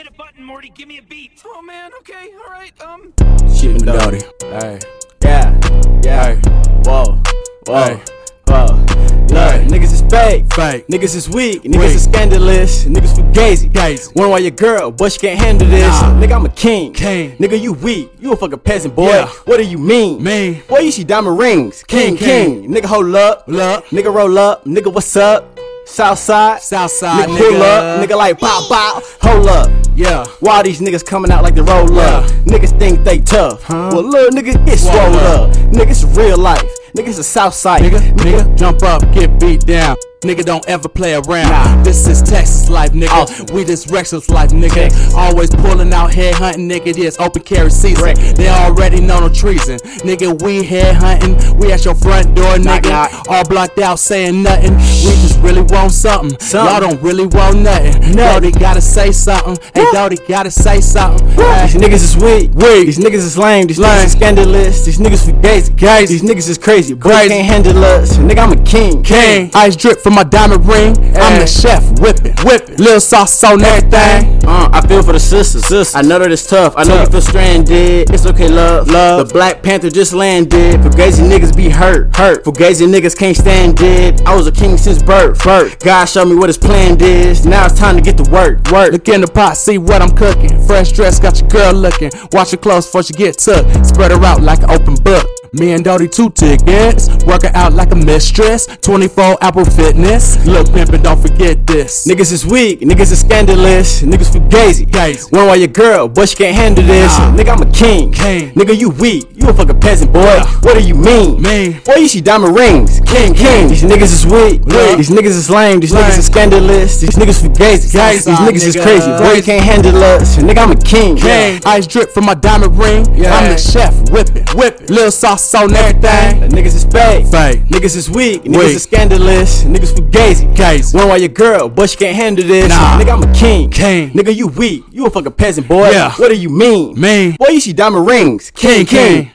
Hit a button, Morty. Give me a beat. Oh man, okay, alright, um. Shit, Doughty. Hey, Yeah, yeah. hey, Whoa, whoa, Hey. whoa. Look, niggas is fake. Fake. Niggas is weak. Niggas Weak. is scandalous. Niggas fugazi. Gazy. Wonder why your girl, but she can't handle this. Nah. Nigga, I'm a king. King. Nigga, you weak. You a fucking peasant, boy. Yeah. What do you mean? Mean. Boy, you see diamond rings. King, King, king. Nigga, hold up. Hold up. Nigga, roll up. Nigga, what's up? Southside. Southside, Nigga, pull up. Nigga, like pop, bow. Hold up. yeah. Why these niggas coming out like the roll up? Yeah. Niggas think they tough. Huh? Well, little nigga get swole up. up. Niggas real life. Niggas a south side. Nigga, nigga, jump up, get beat down. Nigga, don't ever play around. Nah. This is Texas life, nigga. Awesome. We this reckless life, nigga. Texas. Always pulling out head hunting, nigga. This open carry season. They already know no treason. Nigga, we head hunting. We at your front door, nigga. knock. All blocked out saying nothing. We just really want something. Something. Y'all don't really want nothing. Nothing. Dodie gotta say something. Hey, Dodie gotta say something. Hey. These niggas is weak. Weak. These niggas is lame. These Lame. niggas is scandalous. These niggas fugazi. Gazy. These niggas is crazy. Crazy. can't handle us. Nigga, I'm a king. King. Ice drip from my diamond ring. I'm the chef, whipping, whipping. Little sauce on everything. Uh, I feel for the sisters. Sisters. I know that it's tough. I know you feel stranded. It's okay, love. Love. The Black Panther just landed. Fugazi niggas be hurt. Hurt. For Fugazi niggas can't stand it. I was a king since birth. Birth. God showed me what his plan is. Now it's time to get to work. Work. Look in the pot, see what I'm cooking. Fresh dress, got your girl looking. Watch her clothes before she get took. Spread her out like an open book. Me and Dodie two tickets. Working out like a mistress. 24 Apple Fitness. Look, pimpin', don't forget this. Niggas is weak, niggas is scandalous, niggas fugazi. Gazy. Wonder why your girl, but she can't handle this. Nah. Nigga, I'm a king. King. Nigga, you weak, you a fucking peasant, boy. Yeah. What do you mean? Mean. Boy, you see diamond rings. King, king. These niggas is weak. Weak. These niggas is lame. These Lame. niggas is scandalous. These niggas fugazi. Gazy. These niggas is crazy. Boy, you can't handle us. Nigga, I'm a king. King. Ice drip from my diamond ring. Yeah. I'm the chef, whipping, whipping. Little sauce on everything. Niggas is fake. Fake. Niggas is weak. Niggas Weak. is scandalous. Niggas fugazi. Gazy. Wonder why your girl, but she can't handle this. Nah. Nigga, I'm a king. King. Nigga, you weak. You a fucking peasant, boy. Yeah. What do you mean? Mean. Boy, you see diamond rings. King, king.